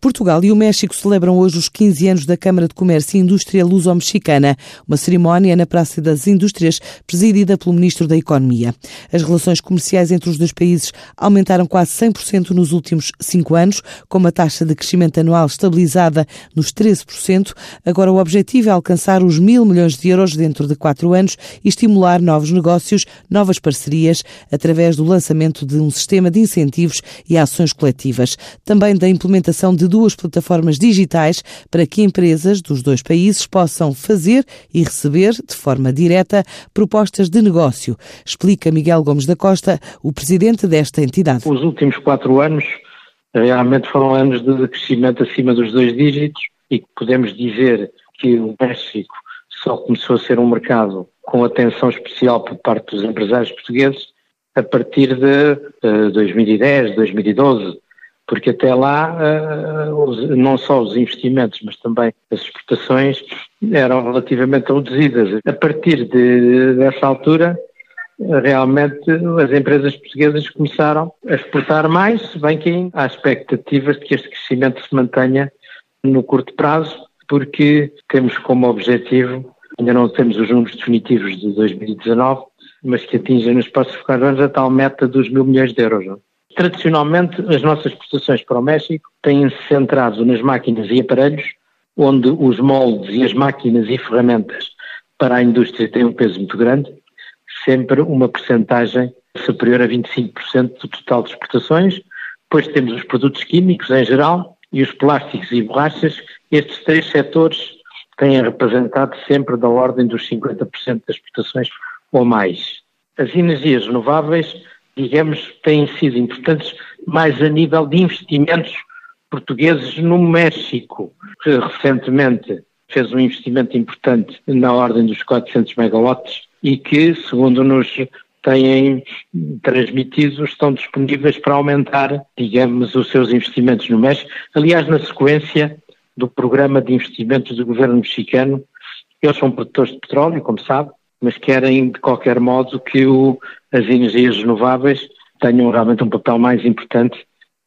Portugal e o México celebram hoje os 15 anos da Câmara de Comércio e Indústria Luso-Mexicana, uma cerimónia na Praça das Indústrias presidida pelo Ministro da Economia. As relações comerciais entre os dois países aumentaram quase 100% nos últimos cinco anos, com uma taxa de crescimento anual estabilizada nos 13%. Agora o objetivo é alcançar os mil milhões de euros dentro de quatro anos e estimular novos negócios, novas parcerias, através do lançamento de um sistema de incentivos e ações coletivas. Também da implementação de duas plataformas digitais para que empresas dos dois países possam fazer e receber de forma direta propostas de negócio, explica Miguel Gomes da Costa, o presidente desta entidade. Os últimos quatro anos realmente foram anos de crescimento acima dos dois dígitos e podemos dizer que o México só começou a ser um mercado com atenção especial por parte dos empresários portugueses a partir de uh, 2010, 2012, porque até lá uh, não só os investimentos, mas também as exportações eram relativamente reduzidas. A partir de, dessa altura, realmente as empresas portuguesas começaram a exportar mais, bem que há expectativas de que este crescimento se mantenha no curto prazo, porque temos como objetivo, ainda não temos os números definitivos de 2019, mas que atingem nos próximos quatro anos a tal meta dos mil milhões de euros. Não? Tradicionalmente, as nossas exportações para o México têm-se centrado nas máquinas e aparelhos, onde os moldes e as máquinas e ferramentas para a indústria têm um peso muito grande, sempre uma percentagem superior a 25% do total de exportações. Depois temos os produtos químicos em geral e os plásticos e borrachas. Estes três setores têm representado sempre da ordem dos 50% das exportações ou mais. As energias renováveis digamos, têm sido importantes mais a nível de investimentos portugueses no México, que recentemente fez um investimento importante na ordem dos 400 megawatts e que, segundo nos têm transmitido, estão disponíveis para aumentar, digamos, os seus investimentos no México. Aliás, na sequência do programa de investimentos do governo mexicano, eles são produtores de petróleo, como sabe, mas querem, de qualquer modo, que o, as energias renováveis tenham realmente um papel mais importante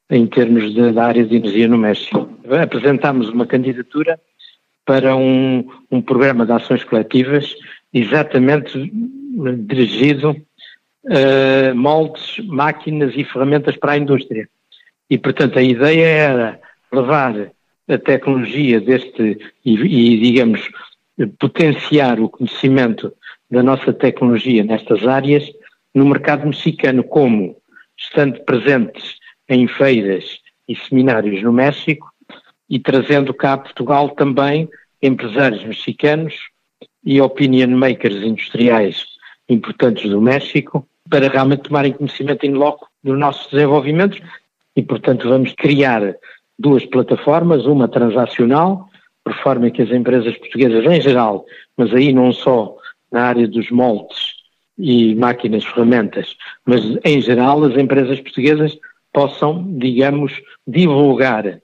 em termos da área de energia no México. Apresentámos uma candidatura para um, um programa de ações coletivas exatamente dirigido a moldes, máquinas e ferramentas para a indústria. E, portanto, a ideia era levar a tecnologia deste e, e digamos, potenciar o conhecimento da nossa tecnologia nestas áreas no mercado mexicano, como estando presentes em feiras e seminários no México e trazendo cá a Portugal também empresários mexicanos e opinion makers industriais importantes do México para realmente tomarem conhecimento em loco dos nossos desenvolvimentos. E, portanto, vamos criar duas plataformas, uma transacional, por forma que as empresas portuguesas em geral, mas aí não só na área dos moldes e máquinas, ferramentas, mas em geral as empresas portuguesas possam, digamos, divulgar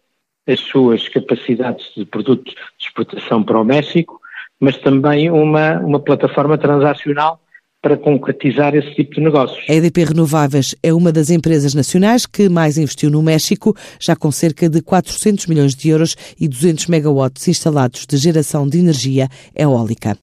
as suas capacidades de produtos de exportação para o México, mas também uma, uma plataforma transacional para concretizar esse tipo de negócios. A EDP Renováveis é uma das empresas nacionais que mais investiu no México, já com cerca de 400 milhões de euros e 200 megawatts instalados de geração de energia eólica.